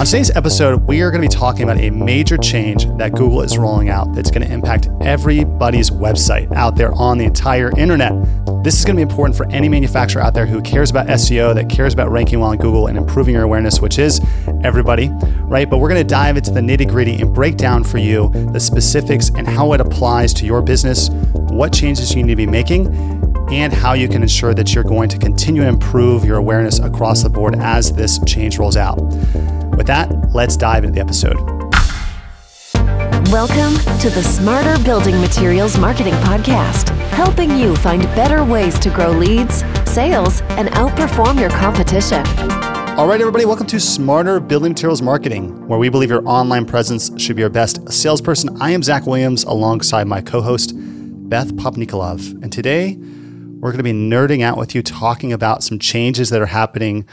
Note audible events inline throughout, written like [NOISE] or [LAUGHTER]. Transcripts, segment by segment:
On today's episode, we are going to be talking about a major change that Google is rolling out that's going to impact everybody's website out there on the entire internet. This is going to be important for any manufacturer out there who cares about SEO, that cares about ranking well on Google and improving your awareness, which is everybody, right? But we're going to dive into the nitty gritty and break down for you the specifics and how it applies to your business, what changes you need to be making, and how you can ensure that you're going to continue to improve your awareness across the board as this change rolls out. With that, let's dive into the episode. Welcome to the Smarter Building Materials Marketing Podcast, helping you find better ways to grow leads, sales, and outperform your competition. All right, everybody, welcome to Smarter Building Materials Marketing, where we believe your online presence should be your best salesperson. I am Zach Williams alongside my co host, Beth Popnikolov. And today, we're going to be nerding out with you, talking about some changes that are happening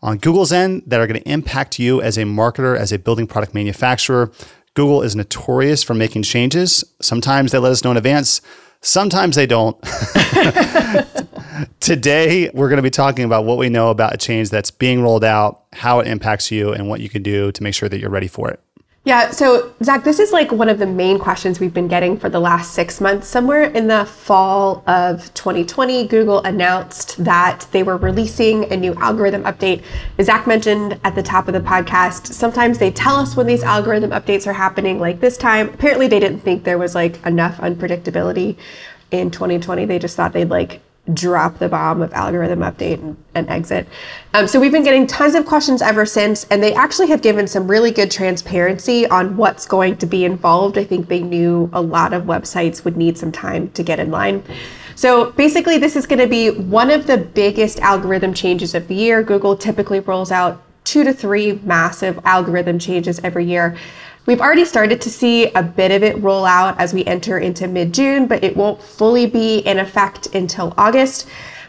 on Google's end that are going to impact you as a marketer, as a building product manufacturer. Google is notorious for making changes. Sometimes they let us know in advance, sometimes they don't. [LAUGHS] Today, we're going to be talking about what we know about a change that's being rolled out, how it impacts you, and what you can do to make sure that you're ready for it. Yeah, so Zach, this is like one of the main questions we've been getting for the last six months. Somewhere in the fall of 2020, Google announced that they were releasing a new algorithm update. As Zach mentioned at the top of the podcast, sometimes they tell us when these algorithm updates are happening, like this time. Apparently, they didn't think there was like enough unpredictability in 2020. They just thought they'd like drop the bomb of algorithm update and, and exit. Um, so we've been getting tons of questions ever since, and they actually have given some really good transparency on what's going to be involved. I think they knew a lot of websites would need some time to get in line. So basically, this is going to be one of the biggest algorithm changes of the year. Google typically rolls out two to three massive algorithm changes every year. We've already started to see a bit of it roll out as we enter into mid June, but it won't fully be in effect until August.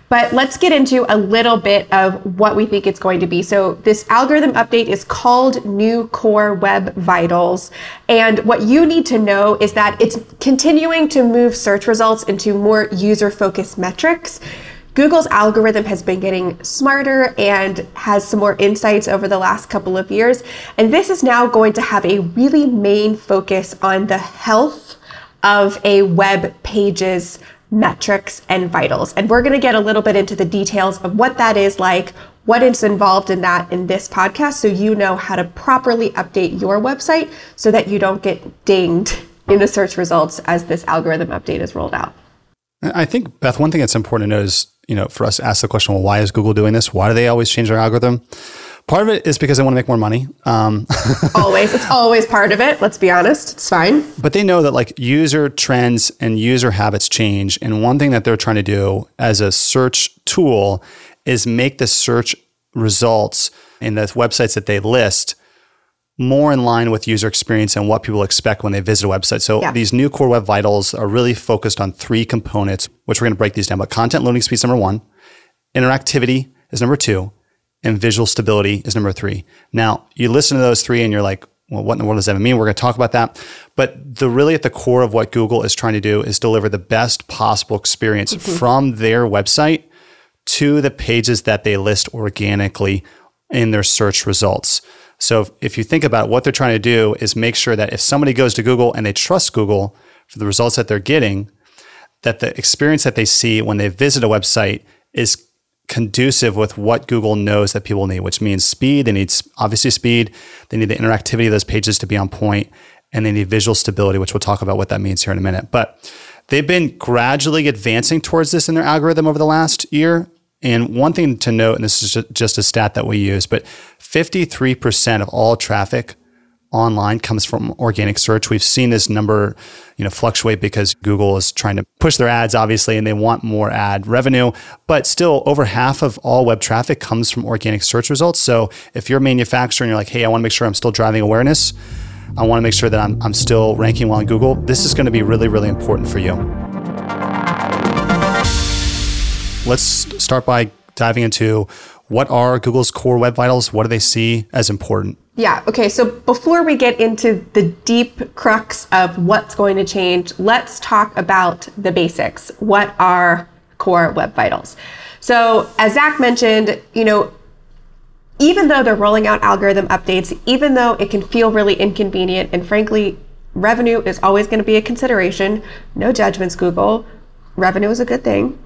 But let's get into a little bit of what we think it's going to be. So, this algorithm update is called New Core Web Vitals. And what you need to know is that it's continuing to move search results into more user focused metrics. Google's algorithm has been getting smarter and has some more insights over the last couple of years. And this is now going to have a really main focus on the health of a web page's metrics and vitals. And we're going to get a little bit into the details of what that is like, what is involved in that in this podcast, so you know how to properly update your website so that you don't get dinged in the search results as this algorithm update is rolled out. I think, Beth, one thing that's important to know is you know, for us to ask the question, well, why is Google doing this? Why do they always change their algorithm? Part of it is because they want to make more money. Um, [LAUGHS] always. It's always part of it. Let's be honest. It's fine. But they know that like user trends and user habits change. And one thing that they're trying to do as a search tool is make the search results in the websites that they list more in line with user experience and what people expect when they visit a website. So yeah. these new core web vitals are really focused on three components, which we're going to break these down. But content loading speed is number one, interactivity is number two, and visual stability is number three. Now you listen to those three and you're like, well, what in the world does that mean? We're going to talk about that. But the really at the core of what Google is trying to do is deliver the best possible experience mm-hmm. from their website to the pages that they list organically in their search results. So if you think about what they're trying to do is make sure that if somebody goes to Google and they trust Google for the results that they're getting, that the experience that they see when they visit a website is conducive with what Google knows that people need, which means speed. They need obviously speed. They need the interactivity of those pages to be on point, and they need visual stability, which we'll talk about what that means here in a minute. But they've been gradually advancing towards this in their algorithm over the last year. And one thing to note, and this is just a stat that we use, but 53% of all traffic online comes from organic search. We've seen this number, you know, fluctuate because Google is trying to push their ads obviously and they want more ad revenue, but still over half of all web traffic comes from organic search results. So if you're a manufacturer and you're like, "Hey, I want to make sure I'm still driving awareness, I want to make sure that I'm, I'm still ranking well on Google," this is going to be really really important for you. Let's start by diving into what are Google's core web vitals? What do they see as important? Yeah, okay, so before we get into the deep crux of what's going to change, let's talk about the basics. What are core web vitals? So, as Zach mentioned, you know, even though they're rolling out algorithm updates, even though it can feel really inconvenient, and frankly, revenue is always going to be a consideration. No judgments, Google. Revenue is a good thing.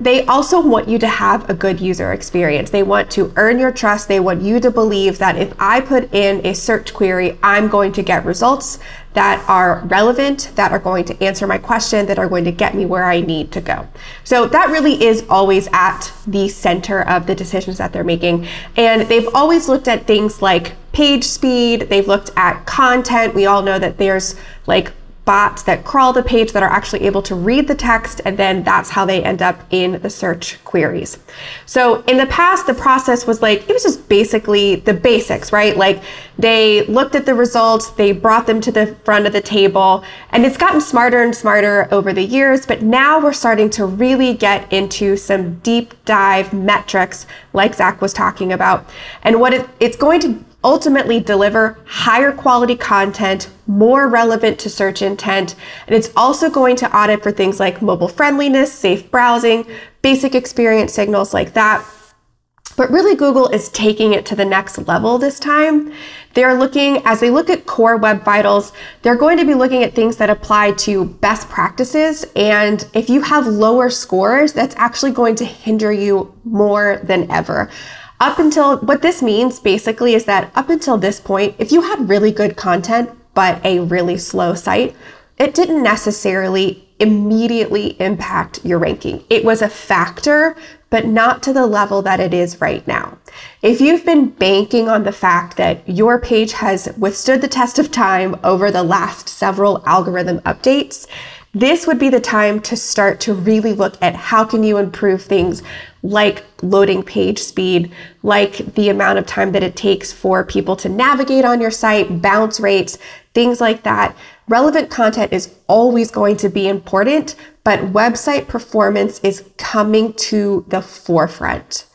They also want you to have a good user experience. They want to earn your trust. They want you to believe that if I put in a search query, I'm going to get results that are relevant, that are going to answer my question, that are going to get me where I need to go. So that really is always at the center of the decisions that they're making. And they've always looked at things like page speed, they've looked at content. We all know that there's like bots that crawl the page that are actually able to read the text, and then that's how they end up in the search queries. So in the past, the process was like, it was just basically the basics, right? Like they looked at the results, they brought them to the front of the table, and it's gotten smarter and smarter over the years, but now we're starting to really get into some deep dive metrics like Zach was talking about. And what it, it's going to ultimately deliver higher quality content, more relevant to search intent, and it's also going to audit for things like mobile friendliness, safe browsing, basic experience signals like that. But really, Google is taking it to the next level this time. They're looking, as they look at core web vitals, they're going to be looking at things that apply to best practices. And if you have lower scores, that's actually going to hinder you more than ever up until what this means basically is that up until this point, if you had really good content, but a really slow site, it didn't necessarily immediately impact your ranking. It was a factor, but not to the level that it is right now. If you've been banking on the fact that your page has withstood the test of time over the last several algorithm updates, this would be the time to start to really look at how can you improve things like loading page speed, like the amount of time that it takes for people to navigate on your site, bounce rates, things like that. Relevant content is always going to be important, but website performance is coming to the forefront.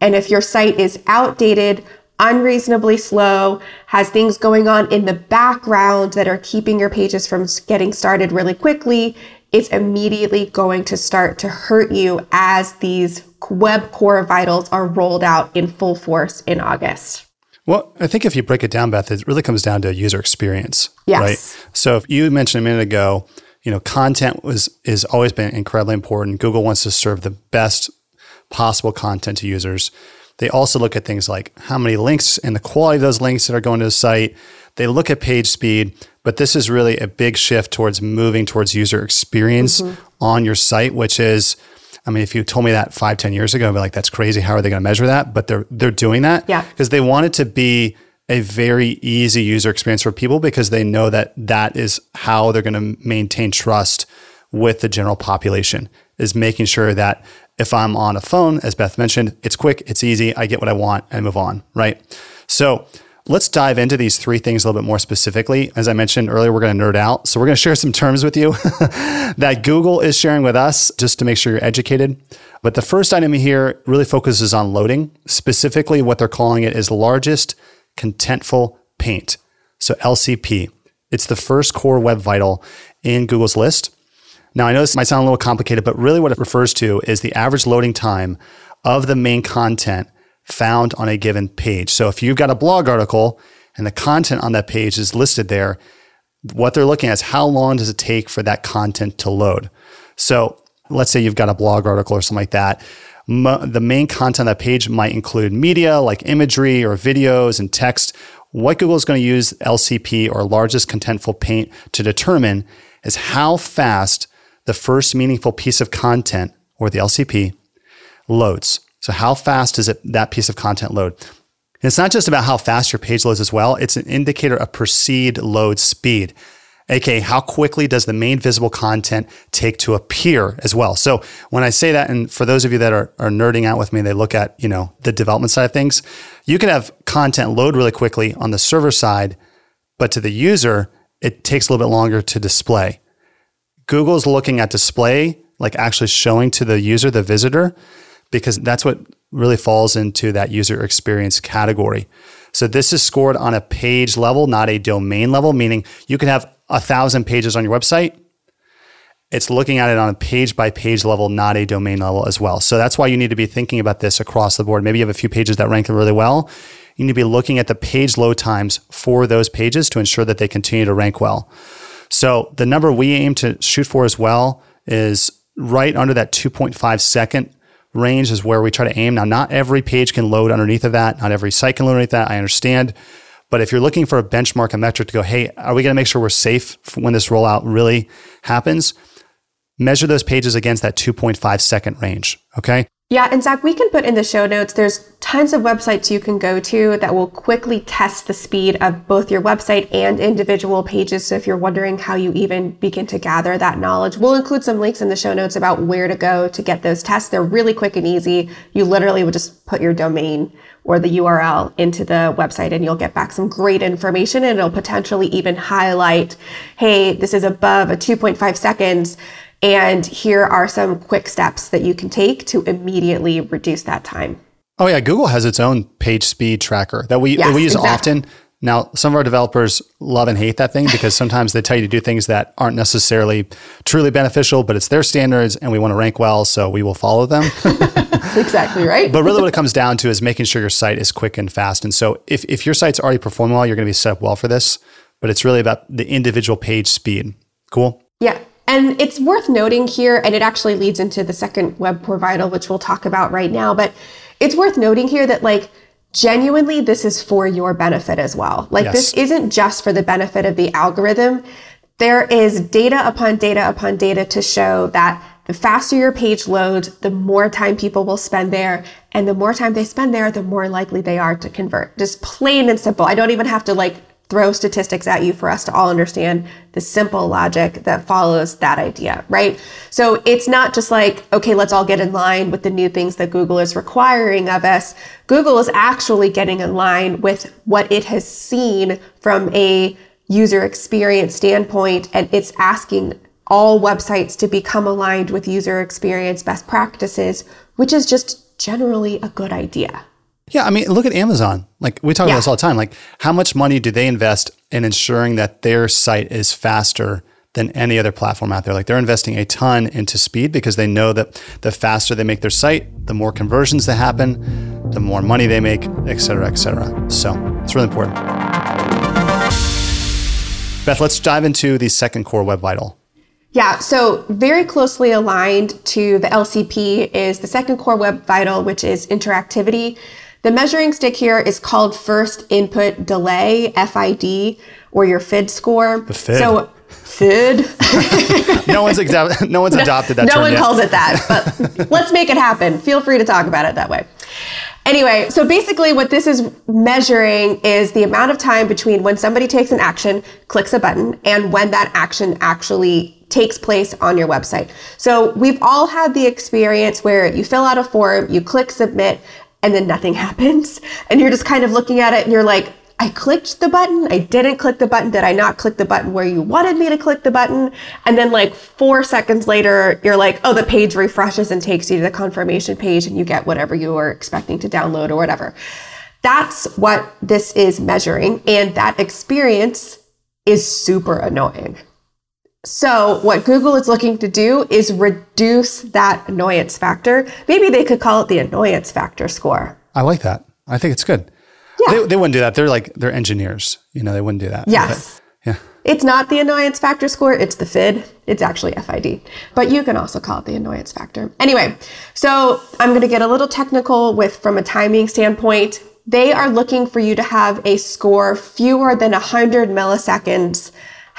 And if your site is outdated, unreasonably slow, has things going on in the background that are keeping your pages from getting started really quickly, it's immediately going to start to hurt you as these web core vitals are rolled out in full force in August. Well, I think if you break it down, Beth, it really comes down to user experience. Yes. Right. So if you mentioned a minute ago, you know, content was is always been incredibly important. Google wants to serve the best possible content to users. They also look at things like how many links and the quality of those links that are going to the site. They look at page speed, but this is really a big shift towards moving towards user experience mm-hmm. on your site, which is, I mean, if you told me that five, ten years ago, I'd be like, that's crazy. How are they going to measure that? But they're they're doing that yeah. because they want it to be a very easy user experience for people because they know that that is how they're going to maintain trust with the general population is making sure that if I'm on a phone, as Beth mentioned, it's quick, it's easy, I get what I want, and move on, right? So let's dive into these three things a little bit more specifically. As I mentioned earlier, we're going to nerd out. So we're going to share some terms with you [LAUGHS] that Google is sharing with us just to make sure you're educated. But the first item here really focuses on loading. Specifically, what they're calling it is largest contentful paint. So LCP. It's the first core web vital in Google's list. Now, I know this might sound a little complicated, but really what it refers to is the average loading time of the main content found on a given page. So if you've got a blog article and the content on that page is listed there, what they're looking at is how long does it take for that content to load. So let's say you've got a blog article or something like that. the main content on that page might include media like imagery or videos and text. What Google is going to use LCP or largest contentful paint to determine is how fast the first meaningful piece of content, or the LCP, loads. So, how fast does it, that piece of content load? And it's not just about how fast your page loads as well, it's an indicator of perceived load speed. aka how quickly does the main visible content take to appear as well. So when I say that, and for those of you that are, are nerding out with me, they look at, you know, the development side of things, you can have content load really quickly on the server side, but to the user, it takes a little bit longer to display. Google's looking at display, like actually showing to the user, the visitor, because that's what really falls into that user experience category. So this is scored on a page level, not a domain level, meaning you can have a thousand pages on your website. It's looking at it on a page by page level, not a domain level as well. So that's why you need to be thinking about this across the board. Maybe you have a few pages that rank really well. You need to be looking at the page load times for those pages to ensure that they continue to rank well. So the number we aim to shoot for as well is right under that 2.5 second range is where we try to aim. Now, not every page can load underneath of that. Not every site can load underneath that. I understand. But if you're looking for a benchmark, a metric to go, hey, are we going to make sure we're safe when this rollout really happens? Measure those pages against that 2.5 second range. Okay. Yeah, and Zach, we can put in the show notes. There's tons of websites you can go to that will quickly test the speed of both your website and individual pages. So if you're wondering how you even begin to gather that knowledge, we'll include some links in the show notes about where to go to get those tests. They're really quick and easy. You literally would just put your domain or the URL into the website and you'll get back some great information and it'll potentially even highlight, hey, this is above a 2.5 seconds and here are some quick steps that you can take to immediately reduce that time. Oh yeah, Google has its own page speed tracker that we, yes, that we use exactly. often. Now, some of our developers love and hate that thing because [LAUGHS] sometimes they tell you to do things that aren't necessarily truly beneficial, but it's their standards and we want to rank well, so we will follow them. [LAUGHS] exactly right. but really, what it comes down to is making sure your site is quick and fast. And so, if, if your site's already performing well, you're going to be set up well for this, but it's really about the individual page speed. Cool? Yeah. And it's worth noting here, and it actually leads into the second web core vital, which we'll talk about right now, but it's worth noting here that like genuinely this is for your benefit as well. Like yes. this isn't just for the benefit of the algorithm. There is data upon data upon data to show that the faster your page loads, the more time people will spend there. And the more time they spend there, the more likely they are to convert. Just plain and simple. I don't even have to like throw statistics at you for us to all understand the simple logic that follows that idea, right? So it's not just like, okay, let's all get in line with the new things that Google is requiring of us. Google is actually getting in line with what it has seen from a user experience standpoint, and it's asking all websites to become aligned with user experience best practices, which is just generally a good idea. Yeah, I mean, look at Amazon. Like we talk yeah. about this all the time. Like, how much money do they invest in ensuring that their site is faster than any other platform out there? Like, they're investing a ton into speed because they know that the faster they make their site, the more conversions that happen, the more money they make, et cetera, et cetera. So it's really important. Beth, let's dive into the second core web vital. Yeah, so very closely aligned to the LCP is the second core web vital, which is interactivity. The measuring stick here is called first input delay, FID, or your FID score. The FID. So FID. [LAUGHS] no one's exa- no one's [LAUGHS] adopted that. No, no one yet. calls it that, but let's make it happen. Feel free to talk about it that way. Anyway, so basically what this is measuring is the amount of time between when somebody takes an action, clicks a button, and when that action actually takes place on your website. So we've all had the experience where you fill out a form, you click submit, and then nothing [LAUGHS] happens. And you're just kind of looking at it and you're like, I clicked the button. I didn't click the button. Did I not click the button where you wanted me to click the button? And then like four seconds later, you're like, oh, the page refreshes and takes you to the confirmation page and you get whatever you were expecting to download or whatever. That's what this is measuring. And that experience is super annoying. So what Google is looking to do is reduce that annoyance factor. Maybe they could call it the annoyance factor score. I like that. I think it's good. Yeah. They, they wouldn't do that. They're like, they're engineers. You know, they wouldn't do that. Yes. But, yeah. It's not the annoyance factor score, it's the FID. It's actually FID. But you can also call it the annoyance factor. Anyway, so I'm going to get a little technical with from a timing standpoint. They are looking for you to have a score fewer than 100 milliseconds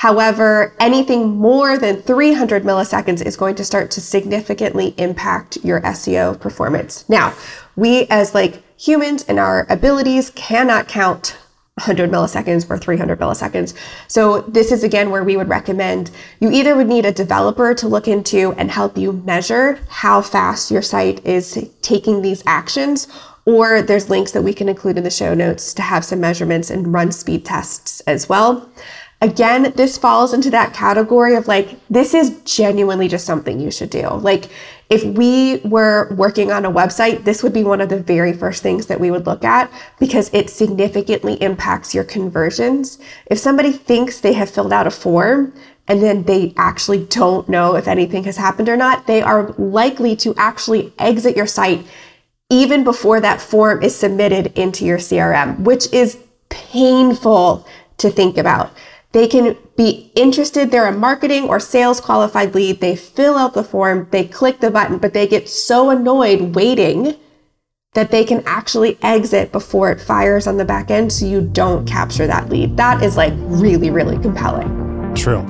However, anything more than 300 milliseconds is going to start to significantly impact your SEO performance. Now, we as like humans and our abilities cannot count 100 milliseconds or 300 milliseconds. So this is again where we would recommend you either would need a developer to look into and help you measure how fast your site is taking these actions or there's links that we can include in the show notes to have some measurements and run speed tests as well. Again, this falls into that category of like, this is genuinely just something you should do. Like, if we were working on a website, this would be one of the very first things that we would look at because it significantly impacts your conversions. If somebody thinks they have filled out a form, and then they actually don't know if anything has happened or not, they are likely to actually exit your site even before that form is submitted into your CRM, which is painful to think about. They can be interested, they're a marketing or sales qualified lead, they fill out the form, they click the button, but they get so annoyed waiting that they can actually exit before it fires on the back end so you don't capture that lead. That is like really, really compelling. True.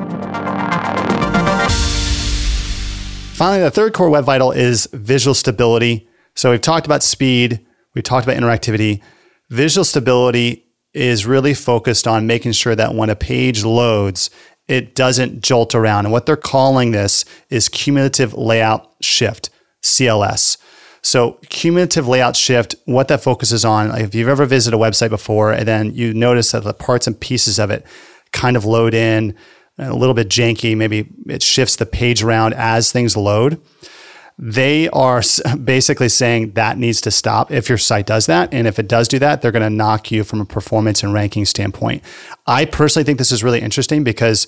Finally, the third core web vital is visual stability. So we've talked about speed, we've talked about interactivity. Visual stability is really focused on making sure that when a page loads, it doesn't jolt around. And what they're calling this is cumulative layout shift, CLS. So cumulative layout shift, what that focuses on, like if you've ever visited a website before and then you notice that the parts and pieces of it kind of load in a little bit janky, maybe it shifts the page around as things load. They are basically saying that needs to stop if your site does that. And if it does do that, they're going to knock you from a performance and ranking standpoint. I personally think this is really interesting because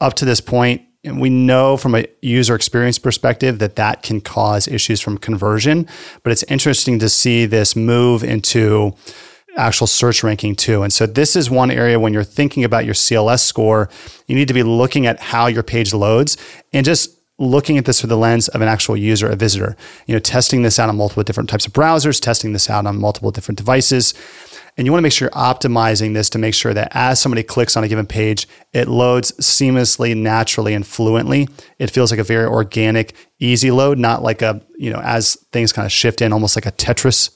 up to this point, we know from a user experience perspective that that can cause issues from conversion, but it's interesting to see this move into actual search ranking too. And so this is one area when you're thinking about your CLS score, you need to be looking at how your page loads and just looking at this through the lens of an actual user, a visitor. You know, testing this out on multiple different types of browsers, testing this out on multiple different devices. And you want to make sure you're optimizing this to make sure that as somebody clicks on a given page, it loads seamlessly, naturally, and fluently. It feels like a very organic, easy load, not like a, you know, as things kind of shift in, almost like a Tetris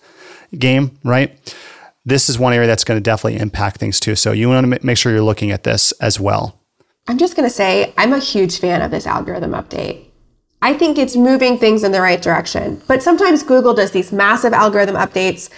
game, right? This is one area that's going to definitely impact things too. So you want to make sure you're looking at this as well. I'm just going to say, I'm a huge fan of this algorithm update. I think it's moving things in the right direction. But sometimes Google does these massive algorithm updates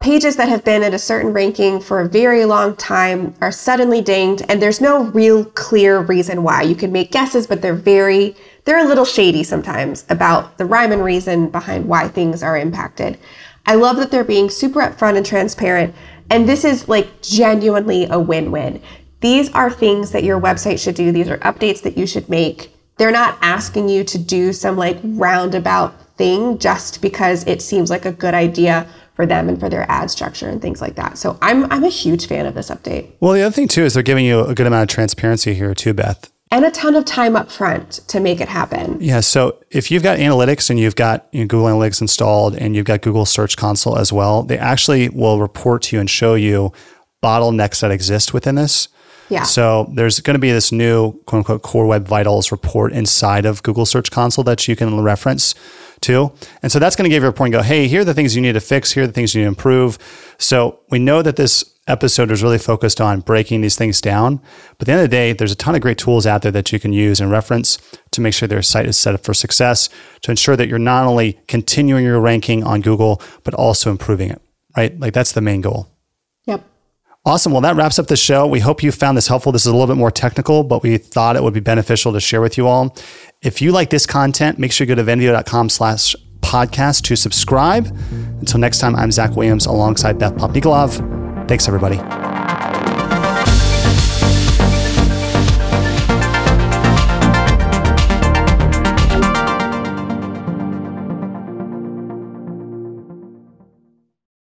pages that have been at a certain ranking for a very long time are suddenly dinged and there's no real clear reason why. You can make guesses, but they're very, they're a little shady sometimes about the rhyme and reason behind why things are impacted. I love that they're being super upfront and transparent. And this is like genuinely a win win. These are things that your website should do. These are updates that you should make. They're not asking you to do some like roundabout thing just because it seems like a good idea for them and for their ad structure and things like that. So I'm I'm a huge fan of this update. Well, the other thing too is they're giving you a good amount of transparency here too, Beth. And a ton of time up front to make it happen. Yeah. So if you've got analytics and you've got you know, Google Analytics installed and you've got Google Search Console as well, they actually will report to you and show you bottlenecks that exist within this. Yeah. So there's going to be this new quote unquote core web vitals report inside of Google Search Console that you can reference to. And so that's going to give you a report and go, hey, here are the things you need to fix, here are the things you need to improve. So we know that this episode is really focused on breaking these things down. But at the end of the day, there's a ton of great tools out there that you can use and reference to make sure their site is set up for success, to ensure that you're not only continuing your ranking on Google, but also improving it, right? Like that's the main goal. Awesome. Well, that wraps up the show. We hope you found this helpful. This is a little bit more technical, but we thought it would be beneficial to share with you all. If you like this content, make sure you go to venveo.com slash podcast to subscribe. Until next time, I'm Zach Williams alongside Beth Popnikolov. Thanks, everybody.